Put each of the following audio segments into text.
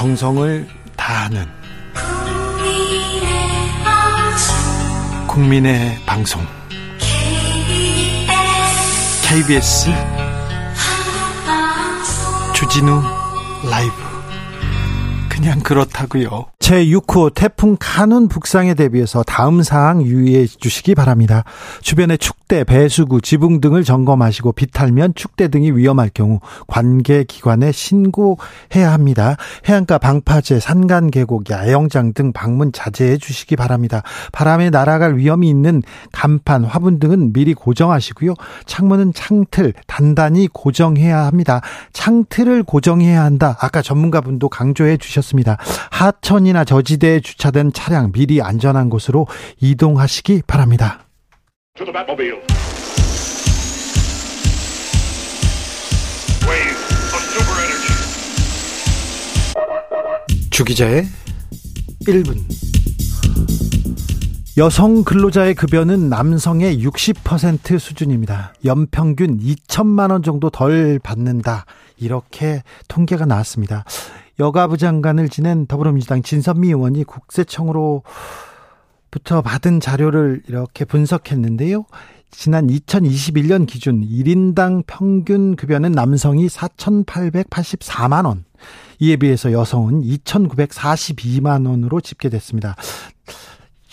정성을 다하는 국민의 방송. KBS. 주진우 라이브 그냥 그렇다고요. 제6호 태풍 카눈 북상에 대비해서 다음 사항 유의해 주시기 바랍니다. 주변의 축대, 배수구, 지붕 등을 점검하시고 비탈면 축대 등이 위험할 경우 관계 기관에 신고해야 합니다. 해안가 방파제, 산간 계곡, 야영장 등 방문 자제해 주시기 바랍니다. 바람에 날아갈 위험이 있는 간판, 화분 등은 미리 고정하시고요. 창문은 창틀 단단히 고정해야 합니다. 창틀을 고정해야 한다. 아까 전문가분도 강조해 주셨습니다. 하천이나 산이나 저지대에 주차된 차량 미리 안전한 곳으로 이동하시기 바랍니다. 주기자의 1분 여성 근로자의 급여는 남성의 60% 수준입니다. 연평균 2천만 원 정도 덜 받는다. 이렇게 통계가 나왔습니다. 여가부 장관을 지낸 더불어민주당 진선미 의원이 국세청으로부터 받은 자료를 이렇게 분석했는데요. 지난 2021년 기준 1인당 평균 급여는 남성이 4,884만 원, 이에 비해서 여성은 2,942만 원으로 집계됐습니다.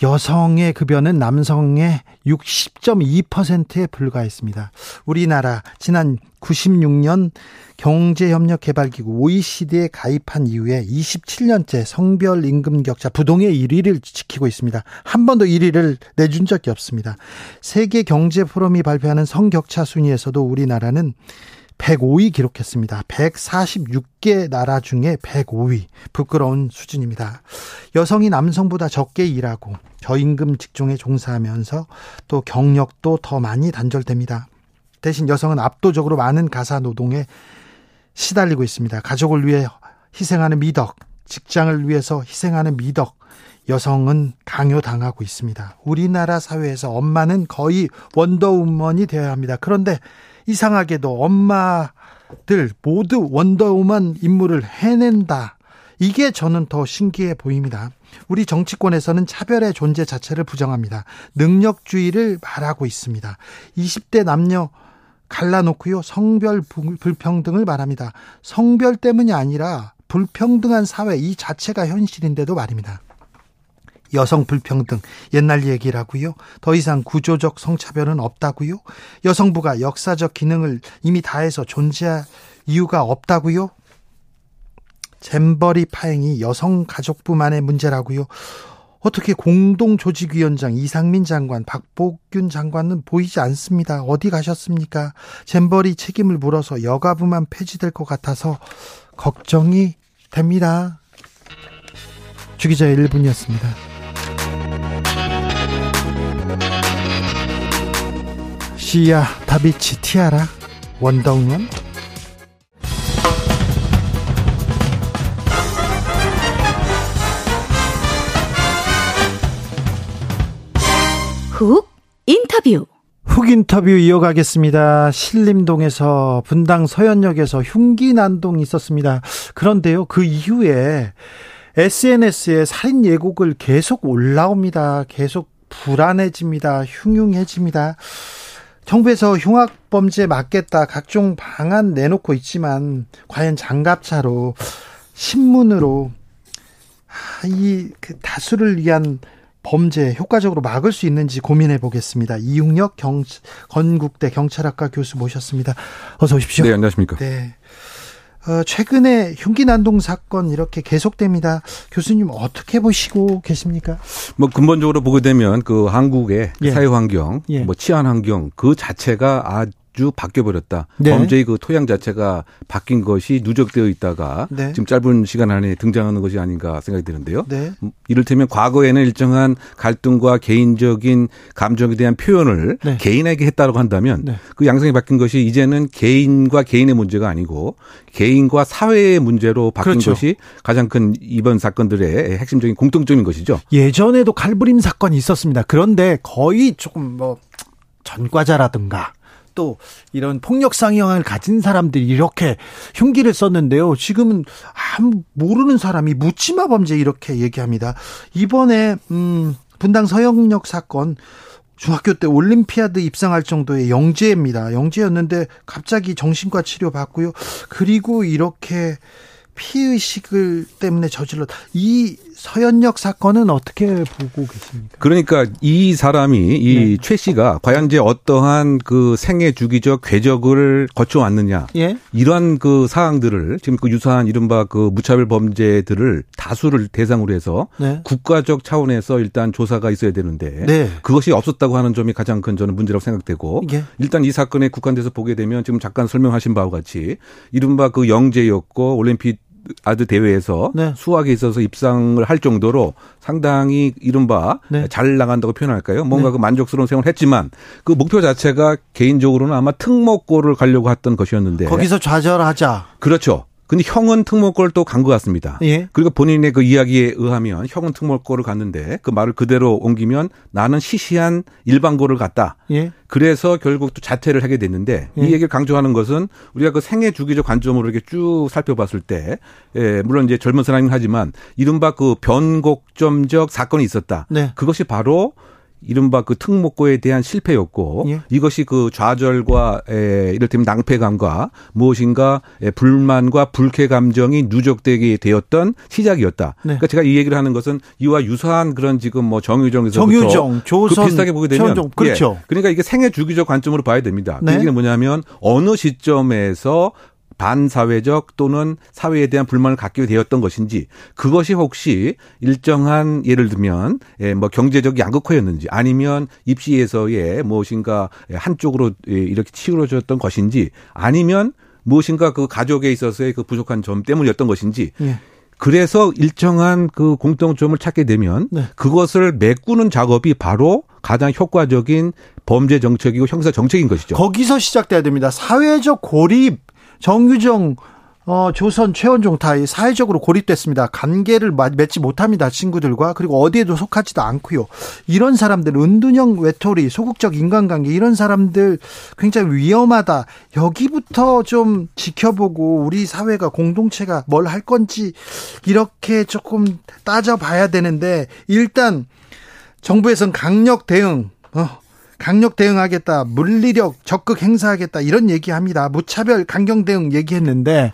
여성의 급여는 남성의 60.2%에 불과했습니다. 우리나라 지난 96년 경제협력개발기구 OECD에 가입한 이후에 27년째 성별 임금 격차 부동의 1위를 지키고 있습니다. 한 번도 1위를 내준 적이 없습니다. 세계 경제 포럼이 발표하는 성격차 순위에서도 우리나라는 105위 기록했습니다. 146개 나라 중에 105위. 부끄러운 수준입니다. 여성이 남성보다 적게 일하고 저임금 직종에 종사하면서 또 경력도 더 많이 단절됩니다. 대신 여성은 압도적으로 많은 가사 노동에 시달리고 있습니다. 가족을 위해 희생하는 미덕, 직장을 위해서 희생하는 미덕, 여성은 강요당하고 있습니다. 우리나라 사회에서 엄마는 거의 원더우먼이 되어야 합니다. 그런데 이상하게도 엄마들 모두 원더우먼 임무를 해낸다. 이게 저는 더 신기해 보입니다. 우리 정치권에서는 차별의 존재 자체를 부정합니다. 능력주의를 말하고 있습니다. 20대 남녀 갈라놓고요. 성별 불평등을 말합니다. 성별 때문이 아니라 불평등한 사회 이 자체가 현실인데도 말입니다. 여성 불평등 옛날 얘기라고요. 더 이상 구조적 성차별은 없다고요. 여성부가 역사적 기능을 이미 다해서 존재할 이유가 없다고요. 잼버리 파행이 여성 가족부만의 문제라고요. 어떻게 공동조직위원장 이상민 장관, 박복균 장관은 보이지 않습니다. 어디 가셨습니까? 잼버리 책임을 물어서 여가부만 폐지될 것 같아서 걱정이 됩니다. 주기자 1분이었습니다. 시야 다비치 티아라 원더우먼 훅 인터뷰 훅 인터뷰 이어가겠습니다. 신림동에서 분당 서현역에서 흉기 난동이 있었습니다. 그런데요, 그 이후에 SNS에 살인 예고글 계속 올라옵니다. 계속 불안해집니다. 흉흉해집니다. 정부에서 흉악 범죄 막겠다 각종 방안 내놓고 있지만 과연 장갑차로 신문으로 이그 다수를 위한 범죄 효과적으로 막을 수 있는지 고민해 보겠습니다. 이웅혁 경, 건국대 경찰학과 교수 모셨습니다. 어서 오십시오. 네, 안녕하십니까. 네. 어, 최근에 흉기 난동 사건 이렇게 계속됩니다. 교수님 어떻게 보시고 계십니까? 뭐 근본적으로 보게 되면 그 한국의 예. 사회 환경, 예. 뭐 치안 환경 그 자체가 아 주 아주 바뀌어 버렸다. 네. 범죄의 그 토양 자체가 바뀐 것이 누적되어 있다가 네. 지금 짧은 시간 안에 등장하는 것이 아닌가 생각이 드는데요. 네. 음, 이를테면 과거에는 일정한 갈등과 개인적인 감정에 대한 표현을 네. 개인에게 했다고 한다면 네. 그 양상이 바뀐 것이 이제는 개인과 개인의 문제가 아니고 개인과 사회의 문제로 바뀐 그렇죠. 것이 가장 큰 이번 사건들의 핵심적인 공통점인 것이죠. 예전에도 칼부림 사건이 있었습니다. 그런데 거의 조금 뭐 전과자라든가 또 이런 폭력 상형을 가진 사람들이 이렇게 흉기를 썼는데요. 지금은 아무 모르는 사람이 묻지마 범죄 이렇게 얘기합니다. 이번에 음 분당 서영역 사건 중학교 때 올림피아드 입상할 정도의 영재입니다. 영재였는데 갑자기 정신과 치료 받고요. 그리고 이렇게 피의식을 때문에 저질렀다. 이 서현역 사건은 어떻게 보고 계십니까? 그러니까 이 사람이 이최 네. 씨가 과연 이제 어떠한 그 생애 주기적 궤적을 거쳐왔느냐 예? 이러한 그 사항들을 지금 그 유사한 이른바 그 무차별 범죄들을 다수를 대상으로 해서 네. 국가적 차원에서 일단 조사가 있어야 되는데 네. 그것이 없었다고 하는 점이 가장 큰 저는 문제라고 생각되고 예? 일단 이 사건에 국한돼서 보게 되면 지금 잠깐 설명하신 바와 같이 이른바 그 영재였고 올림픽 아드 대회에서 네. 수학에 있어서 입상을 할 정도로 상당히 이른바 네. 잘 나간다고 표현할까요? 뭔가 네. 그 만족스러운 생활을 했지만 그 목표 자체가 개인적으로는 아마 특목고를 가려고 했던 것이었는데 거기서 좌절하자. 그렇죠. 근데 형은 특목고를 또 간 것 같습니다. 예. 그리고 본인의 그 이야기에 의하면 형은 특목고를 갔는데 그 말을 그대로 옮기면 나는 시시한 일반고를 갔다. 예. 그래서 결국 또 자퇴를 하게 됐는데 예. 이 얘기를 강조하는 것은 우리가 그 생애 주기적 관점으로 이렇게 쭉 살펴봤을 때, 예, 물론 이제 젊은 사람이긴 하지만 이른바 그 변곡점적 사건이 있었다. 네. 그것이 바로 이른바 그 특목고에 대한 실패였고 예. 이것이 그 좌절과 에, 이를테면 낭패감과 무엇인가 에, 불만과 불쾌 감정이 누적되게 되었던 시작이었다. 네. 그러니까 제가 이 얘기를 하는 것은 이와 유사한 그런 지금 뭐 정유정에서부터 정유정, 조선, 그 비슷하게 보게 되면 최원종, 그렇죠. 예. 그러니까 이게 생애 주기적 관점으로 봐야 됩니다. 그 네. 그 얘기는 뭐냐면 어느 시점에서 반사회적 또는 사회에 대한 불만을 갖게 되었던 것인지 그것이 혹시 일정한 예를 들면 예, 뭐 경제적 양극화였는지 아니면 입시에서의 무엇인가 한쪽으로 예, 이렇게 치우쳐졌던 것인지 아니면 무엇인가 그 가족에 있어서의 그 부족한 점 때문이었던 것인지 예. 그래서 일정한 그 공통점을 찾게 되면 네. 그것을 메꾸는 작업이 바로 가장 효과적인 범죄 정책이고 형사 정책인 것이죠. 거기서 시작돼야 됩니다. 사회적 고립 정규정 어, 조선 최원종 다 사회적으로 고립됐습니다. 관계를 맺지 못합니다. 친구들과. 그리고 어디에도 속하지도 않고요. 이런 사람들, 은둔형 외톨이, 소극적 인간관계, 이런 사람들 굉장히 위험하다. 여기부터 좀 지켜보고 우리 사회가 공동체가 뭘 할 건지 이렇게 조금 따져봐야 되는데 일단 정부에선 강력 대응, 어, 강력 대응하겠다, 물리력 적극 행사하겠다 이런 얘기합니다. 무차별 강경 대응 얘기했는데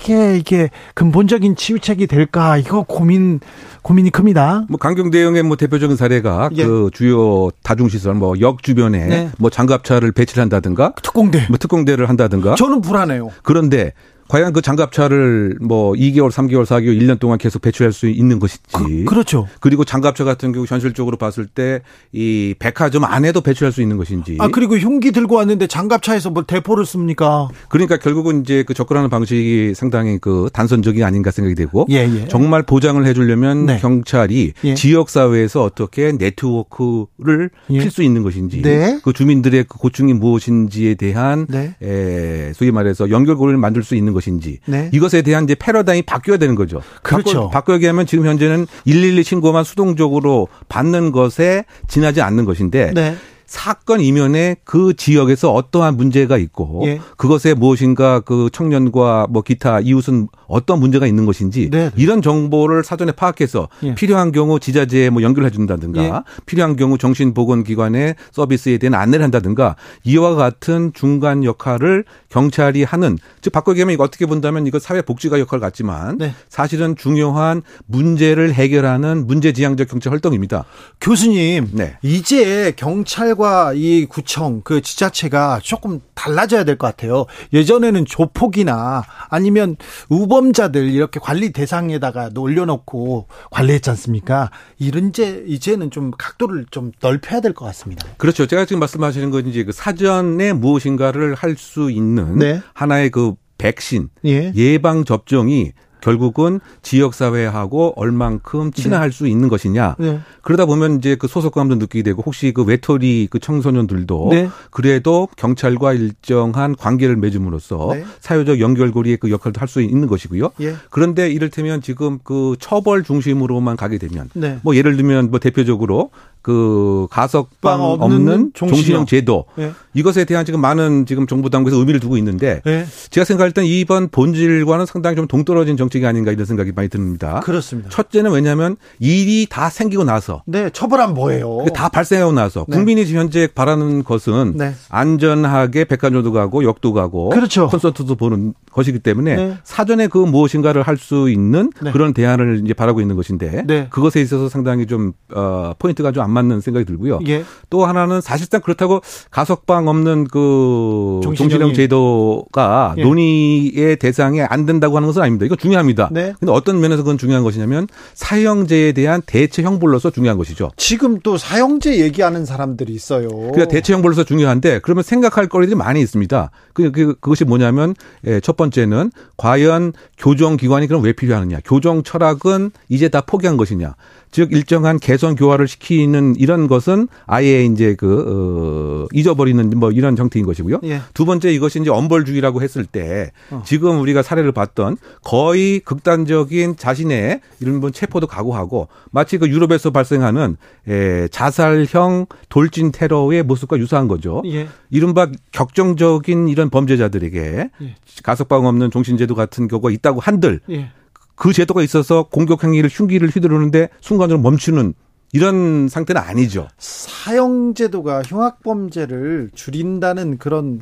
이게 이게 근본적인 치유책이 될까 이거 고민 고민이 큽니다. 뭐 강경 대응의 뭐 대표적인 사례가 예. 그 주요 다중 시설 뭐 역 주변에 네. 뭐 장갑차를 배치를 한다든가 특공대 뭐 특공대를 한다든가 저는 불안해요. 그런데 과연 그 장갑차를 뭐 2개월, 3개월, 4개월, 1년 동안 계속 배출할 수 있는 것인지. 그, 렇죠 그리고 장갑차 같은 경우 현실적으로 봤을 때 이 백화점 안에도 배출할 수 있는 것인지. 아, 그리고 흉기 들고 왔는데 장갑차에서 뭘 대포를 씁니까? 그러니까 결국은 이제 그 접근하는 방식이 상당히 그 단선적이 아닌가 생각이 되고. 예, 예. 정말 보장을 해 주려면 네. 경찰이 예. 지역 사회에서 어떻게 네트워크를 예. 필수 있는 것인지. 네. 그 주민들의 그 고충이 무엇인지에 대한 네. 에, 소위 말해서 연결고리를 만들 수 있는 것인지 네. 이것에 대한 이제 패러다임이 바뀌어야 되는 거죠. 그렇죠. 바꿔, 바뀌게 하면 지금 현재는 112 신고만 수동적으로 받는 것에 지나지 않는 것인데 네. 사건 이면에 그 지역에서 어떠한 문제가 있고 예. 그것에 무엇인가 그 청년과 뭐 기타 이웃은 어떤 문제가 있는 것인지 네, 네 이런 정보를 사전에 파악해서 예. 필요한 경우 지자체에 뭐 연결해 준다든가 예. 필요한 경우 정신보건기관의 서비스에 대한 안내를 한다든가 이와 같은 중간 역할을 경찰이 하는 즉 바꿔 얘기하면 이거 어떻게 본다면 이거 사회복지가 역할 같지만 네. 사실은 중요한 문제를 해결하는 문제지향적 경찰 활동입니다. 교수님, 네. 이제 경찰 경찰과 이 구청 그 지자체가 조금 달라져야 될 것 같아요. 예전에는 조폭이나 아니면 우범자들 이렇게 관리 대상에다가 올려놓고 관리했지 않습니까? 이런 제 이제는 좀 각도를 좀 넓혀야 될 것 같습니다. 그렇죠. 제가 지금 말씀하시는 건 이제 그 사전에 무엇인가를 할 수 있는 네. 하나의 그 백신 예. 예방 접종이 결국은 지역 사회하고 얼만큼 친화할 네. 수 있는 것이냐. 네. 그러다 보면 이제 그 소속감도 느끼게 되고 혹시 그 외톨이 그 청소년들도 네. 그래도 경찰과 일정한 관계를 맺음으로써 네. 사회적 연결고리의 그 역할도 할 수 있는 것이고요. 예. 그런데 이를테면 지금 그 처벌 중심으로만 가게 되면 네. 뭐 예를 들면 뭐 대표적으로 그 가석방 없는, 종신형 제도 네. 이것에 대한 지금 많은 지금 정부 당국에서 의미를 두고 있는데 네. 제가 생각할 땐 이번 본질과는 상당히 좀 동떨어진 정책이 아닌가 이런 생각이 많이 듭니다. 그렇습니다. 첫째는 왜냐하면 일이 다 생기고 나서 네 처벌한 뭐예요? 다 발생하고 나서 네. 국민이 현재 바라는 것은 네. 안전하게 백화점도 가고 역도 가고 그렇죠. 콘서트도 보는 것이기 때문에 네. 사전에 그 무엇인가를 할 수 있는 네. 그런 대안을 이제 바라고 있는 것인데 네. 그것에 있어서 상당히 좀 어, 포인트가 좀안 맞는 생각이 들고요. 예. 또 하나는 사실상 그렇다고 가석방 없는 그 종신형 제도가 예. 논의의 대상에 안 된다고 하는 것은 아닙니다. 이거 중요합니다. 네. 근데 어떤 면에서 그건 중요한 것이냐면 사형제에 대한 대체 형벌로서 중요한 것이죠. 지금 또 사형제 얘기하는 사람들이 있어요. 그러니까 대체 형벌로서 중요한데 그러면 생각할 거리들이 많이 있습니다. 그, 그 그것이 뭐냐면 예, 첫 번째는 과연 교정 기관이 그럼 왜 필요하느냐? 교정 철학은 이제 다 포기한 것이냐? 즉 일정한 개선 교화를 시키는 이런 것은 아예 이제 그 어, 잊어버리는 뭐 이런 형태인 것이고요. 예. 두 번째 이것이 이제 엄벌주의라고 했을 때 어. 지금 우리가 사례를 봤던 거의 극단적인 자신의 이런 분 체포도 각오하고 마치 그 유럽에서 발생하는 에, 자살형 돌진 테러의 모습과 유사한 거죠. 예. 이른바 격정적인 이런 범죄자들에게 예. 가석방 없는 종신제도 같은 경우가 있다고 한들 예. 그 제도가 있어서 공격 행위를 흉기를 휘두르는데 순간적으로 멈추는 이런 상태는 아니죠. 사형 제도가 흉악 범죄를 줄인다는 그런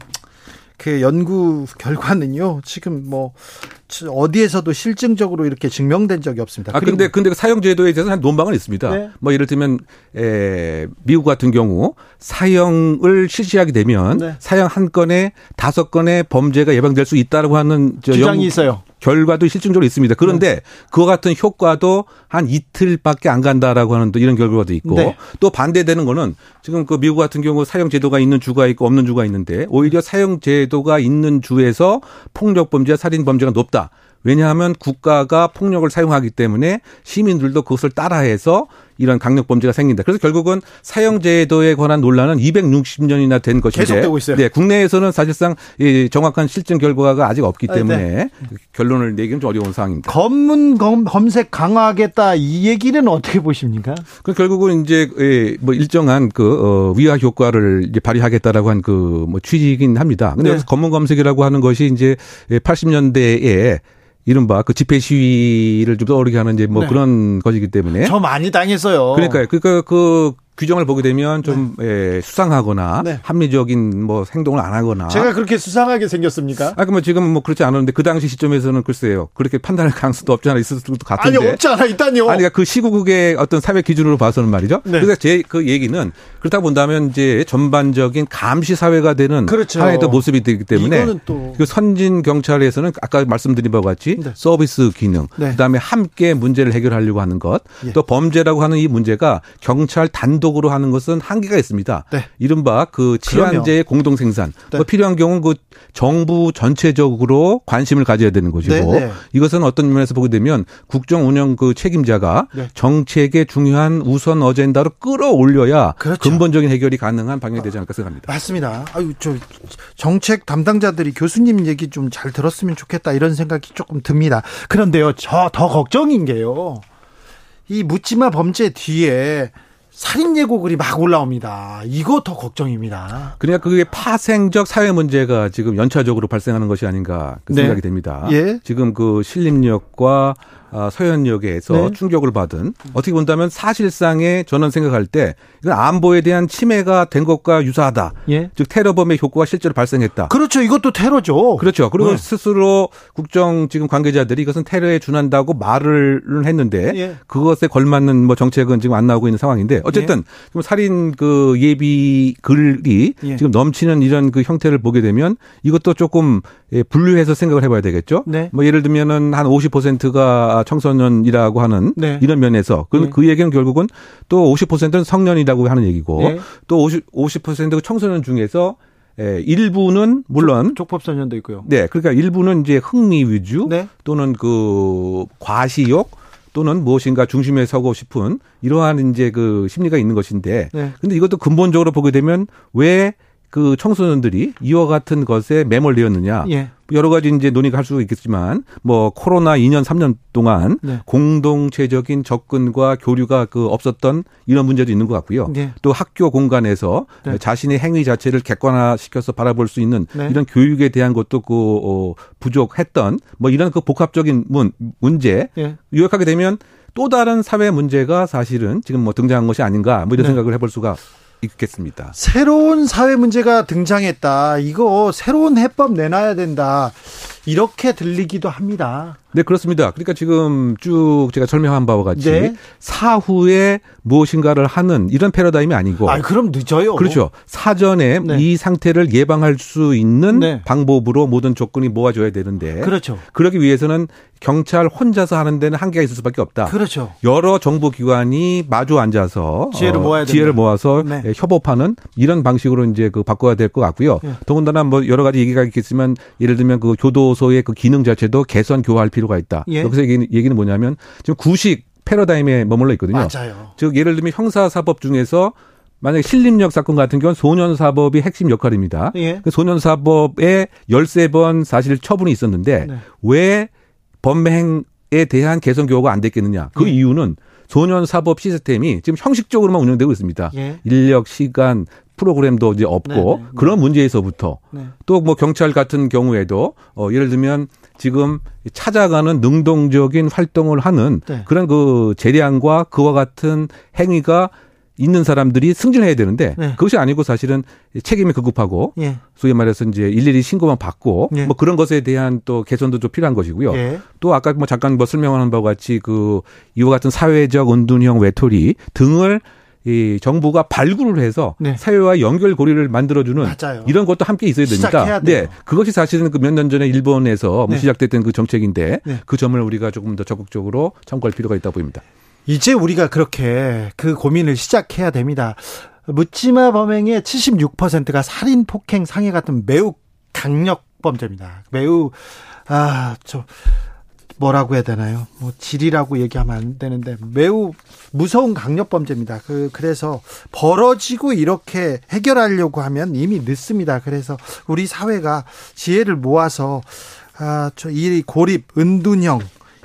그 연구 결과는요. 지금 뭐 어디에서도 실증적으로 이렇게 증명된 적이 없습니다. 아 근데 근데 그 사형 제도에 대해서 한 논방은 있습니다. 네. 뭐 예를 들면 에 미국 같은 경우 사형을 실시하게 되면 네. 사형 한 건에 다섯 건의 범죄가 예방될 수 있다라고 하는 주장이 연구, 있어요. 결과도 실증적으로 있습니다. 그런데 네. 그와 같은 효과도 한 이틀밖에 안 간다라고 하는 또 이런 결과도 있고 네. 또 반대되는 거는 지금 그 미국 같은 경우 사형 제도가 있는 주가 있고 없는 주가 있는데 오히려 사형 제도가 있는 주에서 폭력 범죄, 살인 범죄가 높다. 왜냐하면 국가가 폭력을 사용하기 때문에 시민들도 그것을 따라해서 이런 강력 범죄가 생긴다. 그래서 결국은 사형 제도에 관한 논란은 260년이나 된 것인데 계속되고 있어요. 네, 국내에서는 사실상 이 정확한 실증 결과가 아직 없기 아, 때문에 네. 결론을 내기는 좀 어려운 상황입니다. 검문 검색 강화하겠다 이 얘기는 어떻게 보십니까? 그 결국은 이제 예, 뭐 일정한 그 어, 위화 효과를 이제 발휘하겠다라고 한 그 뭐 취지이긴 합니다. 근데 네. 검문 검색이라고 하는 것이 이제 80년대에 이른바 그 집회 시위를 좀 떠오르게 하는 이제 뭐 네. 그런 것이기 때문에 저 많이 당했어요. 그러니까요. 그러니까 그 규정을 보게 되면 좀 네. 예, 수상하거나 네. 합리적인 뭐 행동을 안 하거나 제가 그렇게 수상하게 생겼습니까? 아, 그뭐 지금 뭐 그렇지 않았는데 그 당시 시점에서는 글쎄요 그렇게 판단할 가능성도 없지 않아 있을 것도 같은데 아니 없지 않아 있다니요. 아니 그러니까 그 시국의 어떤 사회 기준으로 봐서는 말이죠. 네. 그러니까 제그 얘기는 그렇다 본다면 이제 전반적인 감시 사회가 되는 그렇죠. 하나의 또 모습이 되기 때문에 그 선진 경찰에서는 아까 말씀드린 바와 같이 네. 서비스 기능 네. 그다음에 함께 문제를 해결하려고 하는 것 예. 또 범죄라고 하는 이 문제가 경찰 단독 단독으로 하는 것은 한계가 있습니다. 네. 이른바 그 치안제의 공동 생산. 네. 뭐 필요한 경우는 그 정부 전체적으로 관심을 가져야 되는 것이고 네, 네. 이것은 어떤 면에서 보게 되면 국정 운영 그 책임자가 네. 정책의 중요한 우선 어젠다로 끌어올려야 그렇죠. 근본적인 해결이 가능한 방향이 되지 않을까 생각합니다. 맞습니다. 아유 저 정책 담당자들이 교수님 얘기 좀 잘 들었으면 좋겠다 이런 생각이 조금 듭니다. 그런데요, 저 더 걱정인 게요. 이 묻지마 범죄 뒤에 살인 예고글이 막 올라옵니다. 이거 더 걱정입니다. 그러니까 그게 파생적 사회 문제가 지금 연차적으로 발생하는 것이 아닌가 그 네. 생각이 됩니다. 예. 지금 그 신림역과 아, 서현역에서 네. 충격을 받은 어떻게 본다면 사실상의 저는 생각할 때 이건 안보에 대한 침해가 된 것과 유사하다. 예. 즉 테러범의 효과가 실제로 발생했다. 그렇죠. 이것도 테러죠. 그렇죠. 그리고 네. 스스로 국정 지금 관계자들이 이것은 테러에 준한다고 말을 했는데 예. 그것에 걸맞는 뭐 정책은 지금 안 나오고 있는 상황인데 어쨌든 예. 살인 그 예비 글이 예. 지금 넘치는 이런 그 형태를 보게 되면 이것도 조금 예, 분류해서 생각을 해봐야 되겠죠. 네. 뭐 예를 들면은 한 50%가 청소년이라고 하는 네. 이런 면에서 그, 네. 그 얘기는 결국은 또 50%는 성년이라고 하는 얘기고 네. 또 50, 50%가 청소년 중에서 예, 일부는 물론 족법소년도 있고요. 네, 그러니까 일부는 이제 흥미 위주 네. 또는 그 과시욕 또는 무엇인가 중심에 서고 싶은 이러한 이제 그 심리가 있는 것인데 네. 근데 이것도 근본적으로 보게 되면 왜 그 청소년들이 이와 같은 것에 매몰되었느냐. 예. 여러 가지 이제 논의가 할 수 있겠지만 뭐 코로나 2년 3년 동안 네. 공동체적인 접근과 교류가 그 없었던 이런 문제도 있는 것 같고요. 네. 또 학교 공간에서 네. 자신의 행위 자체를 객관화시켜서 바라볼 수 있는 네. 이런 교육에 대한 것도 그 어, 부족했던 뭐 이런 그 복합적인 문, 문제 예. 요약하게 되면 또 다른 사회 문제가 사실은 지금 뭐 등장한 것이 아닌가 뭐 이런 네. 생각을 해볼 수가 있겠습니다. 새로운 사회 문제가 등장했다. 이거 새로운 해법 내놔야 된다. 이렇게 들리기도 합니다. 네, 그렇습니다. 그러니까 지금 쭉 제가 설명한 바와 같이 네. 사후에 무엇인가를 하는 이런 패러다임이 아니고. 아, 그럼 늦어요. 그렇죠. 사전에 네. 이 상태를 예방할 수 있는 네. 방법으로 모든 조건이 모아져야 되는데. 그렇죠. 그러기 위해서는 경찰 혼자서 하는 데는 한계가 있을 수밖에 없다. 그렇죠. 여러 정부 기관이 마주 앉아서 지혜를 모아야 어, 지혜를 모아서 네. 예, 협업하는 이런 방식으로 이제 그 바꿔야 될 것 같고요. 네. 더군다나 뭐 여러 가지 얘기가 있겠지만 예를 들면 그 교도 소의 그 기능 자체도 개선 교화할 필요 필요가 있다. 예. 여기서 얘기는, 얘기는 뭐냐면 지금 구식 패러다임에 머물러 있거든요. 맞아요. 즉 예를 들면 형사 사법 중에서 만약에 신림역 사건 같은 경우는 소년사법이 핵심 역할입니다. 예. 그 소년사법에 13번 사실 처분이 있었는데 네. 왜 범행에 대한 개선 교화가 안 됐겠느냐. 그 예. 이유는 소년사법 시스템이 지금 형식적으로만 운영되고 있습니다. 예. 인력, 시간, 프로그램도 이제 없고 네네. 네, 네. 그런 문제에서부터 네. 또뭐 경찰 같은 경우에도 어 예를 들면 지금 찾아가는 능동적인 활동을 하는 네. 그런 그 재량과 그와 같은 행위가 있는 사람들이 승진해야 되는데 네. 그것이 아니고 사실은 책임이 급급하고 예. 소위 말해서 이제 일일이 신고만 받고 예. 뭐 그런 것에 대한 또 개선도 좀 필요한 것이고요. 예. 또 아까 뭐 잠깐 뭐 설명하는 바와 같이 그 이와 같은 사회적 은둔형 외톨이 등을 이 정부가 발굴을 해서 네. 사회와 연결 고리를 만들어주는 맞아요. 이런 것도 함께 있어야 됩니다. 네, 그것이 사실은 그 몇 년 전에 일본에서 뭐 네. 시작됐던 그 정책인데 네. 그 점을 우리가 조금 더 적극적으로 참고할 필요가 있다 보입니다. 이제 우리가 그렇게 그 고민을 시작해야 됩니다. 묻지마 범행의 76%가 살인, 폭행, 상해 같은 매우 강력 범죄입니다. 매우 아저 뭐라고 해야 되나요? 뭐 질이라고 얘기하면 안 되는데 매우 무서운 강력 범죄입니다. 그 그래서 벌어지고 이렇게 해결하려고 하면 이미 늦습니다. 그래서 우리 사회가 지혜를 모아서 아 저 이 고립 은둔형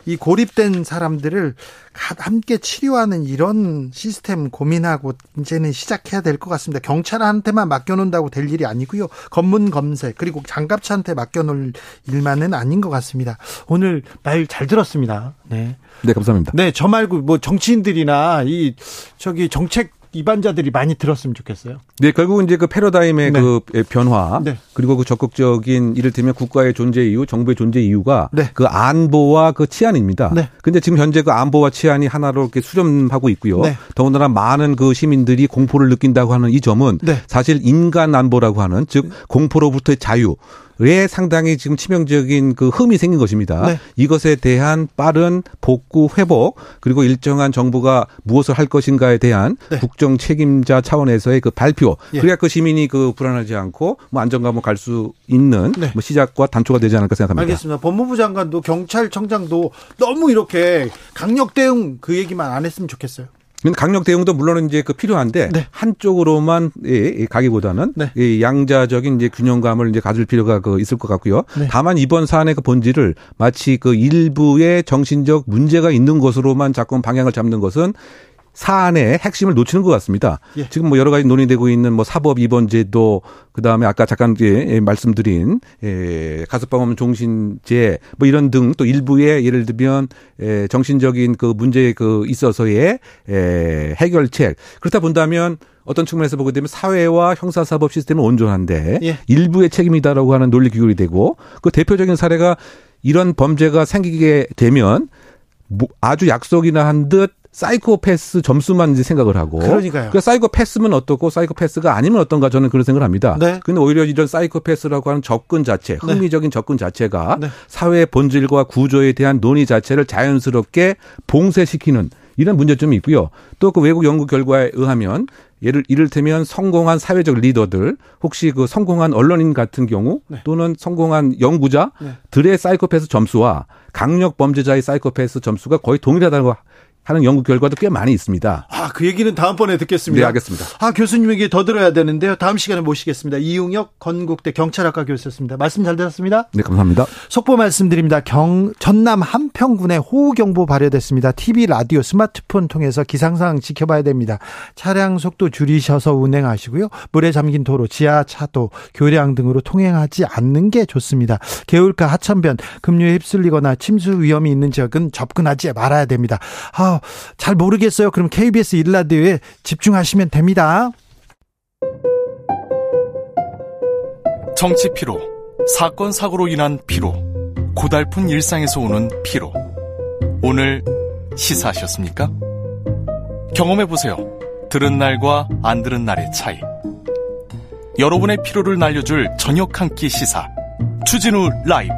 이 고립된 사람들을 함께 치료하는 이런 시스템 고민하고 이제는 시작해야 될 것 같습니다. 경찰한테만 맡겨놓는다고 될 일이 아니고요. 검문 검색 그리고 장갑차한테 맡겨놓을 일만은 아닌 것 같습니다. 오늘 말 잘 들었습니다. 네. 네, 감사합니다. 네, 저 말고 뭐 정치인들이나 이 저기 정책 입안자들이 많이 들었으면 좋겠어요. 네, 결국 이제 그 패러다임의 네. 그 변화 네. 그리고 그 적극적인 이를테면 국가의 존재 이유, 정부의 존재 이유가 네. 그 안보와 그 치안입니다. 네. 근데 지금 현재 그 안보와 치안이 하나로 이렇게 수렴하고 있고요. 네. 더군다나 많은 그 시민들이 공포를 느낀다고 하는 이 점은 네. 사실 인간 안보라고 하는 즉 공포로부터의 자유 왜 상당히 지금 치명적인 그 흠이 생긴 것입니다. 네. 이것에 대한 빠른 복구 회복 그리고 일정한 정부가 무엇을 할 것인가에 대한 네. 국정 책임자 차원에서의 그 발표 예. 그래야 그 시민이 그 불안하지 않고 뭐 안정감을 갈 수 있는 네. 뭐 시작과 단초가 되지 않을까 생각합니다. 알겠습니다. 법무부 장관도 경찰청장도 너무 이렇게 강력 대응 그 얘기만 안 했으면 좋겠어요. 강력 대응도 물론 이제 그 필요한데 네. 한쪽으로만 가기보다는 네. 이 양자적인 이제 균형감을 이제 가질 필요가 그 있을 것 같고요. 네. 다만 이번 사안의 그 본질을 마치 그 일부의 정신적 문제가 있는 것으로만 자꾸 방향을 잡는 것은 사안의 핵심을 놓치는 것 같습니다. 예. 지금 뭐 여러 가지 논의되고 있는 뭐 사법 입원제도 그다음에 아까 잠깐 예, 말씀드린 예, 가습방업 종신제 뭐 이런 등 또 일부의 예를 들면 예, 정신적인 그 문제에 그 있어서의 예, 해결책 그렇다 본다면 어떤 측면에서 보게 되면 사회와 형사사법 시스템은 온전한데 예. 일부의 책임이다라고 하는 논리 규율이 되고 그 대표적인 사례가 이런 범죄가 생기게 되면 뭐 아주 약속이나 한 듯 사이코패스 점수만 이제 생각을 하고. 그러니까요. 그러니까 사이코패스면 어떻고 사이코패스가 아니면 어떤가 저는 그런 생각을 합니다. 네. 근데 오히려 이런 사이코패스라고 하는 접근 자체, 네. 흥미적인 네. 접근 자체가 네. 사회의 본질과 구조에 대한 논의 자체를 자연스럽게 봉쇄시키는 이런 문제점이 있고요. 또 그 외국 연구 결과에 의하면 예를 이를테면 성공한 사회적 리더들 혹시 그 성공한 언론인 같은 경우 네. 또는 성공한 연구자들의 네. 사이코패스 점수와 강력 범죄자의 사이코패스 점수가 거의 동일하다고 하는 연구 결과도 꽤 많이 있습니다. 아, 그 얘기는 다음번에 듣겠습니다. 네, 알겠습니다. 아, 교수님에게 더 들어야 되는데요. 다음 시간에 모시겠습니다. 이용혁 건국대 경찰학과 교수였습니다. 말씀 잘 들었습니다. 네, 감사합니다. 속보 말씀드립니다. 경, 전남 한평군에 호우경보 발효됐습니다. TV, 라디오, 스마트폰 통해서 기상상 지켜봐야 됩니다. 차량 속도 줄이셔서 운행하시고요. 물에 잠긴 도로, 지하 차도, 교량 등으로 통행하지 않는 게 좋습니다. 개울가 하천변, 급류에 휩쓸리거나 침수 위험이 있는 지역은 접근하지 말아야 됩니다. 아, 잘 모르겠어요. 그럼 KBS 일라디오에 집중하시면 됩니다. 정치 피로, 사건 사고로 인한 피로, 고달픈 일상에서 오는 피로. 오늘 시사하셨습니까? 경험해 보세요. 들은 날과 안 들은 날의 차이. 여러분의 피로를 날려줄 저녁 한 끼 시사. 추진우 라이브.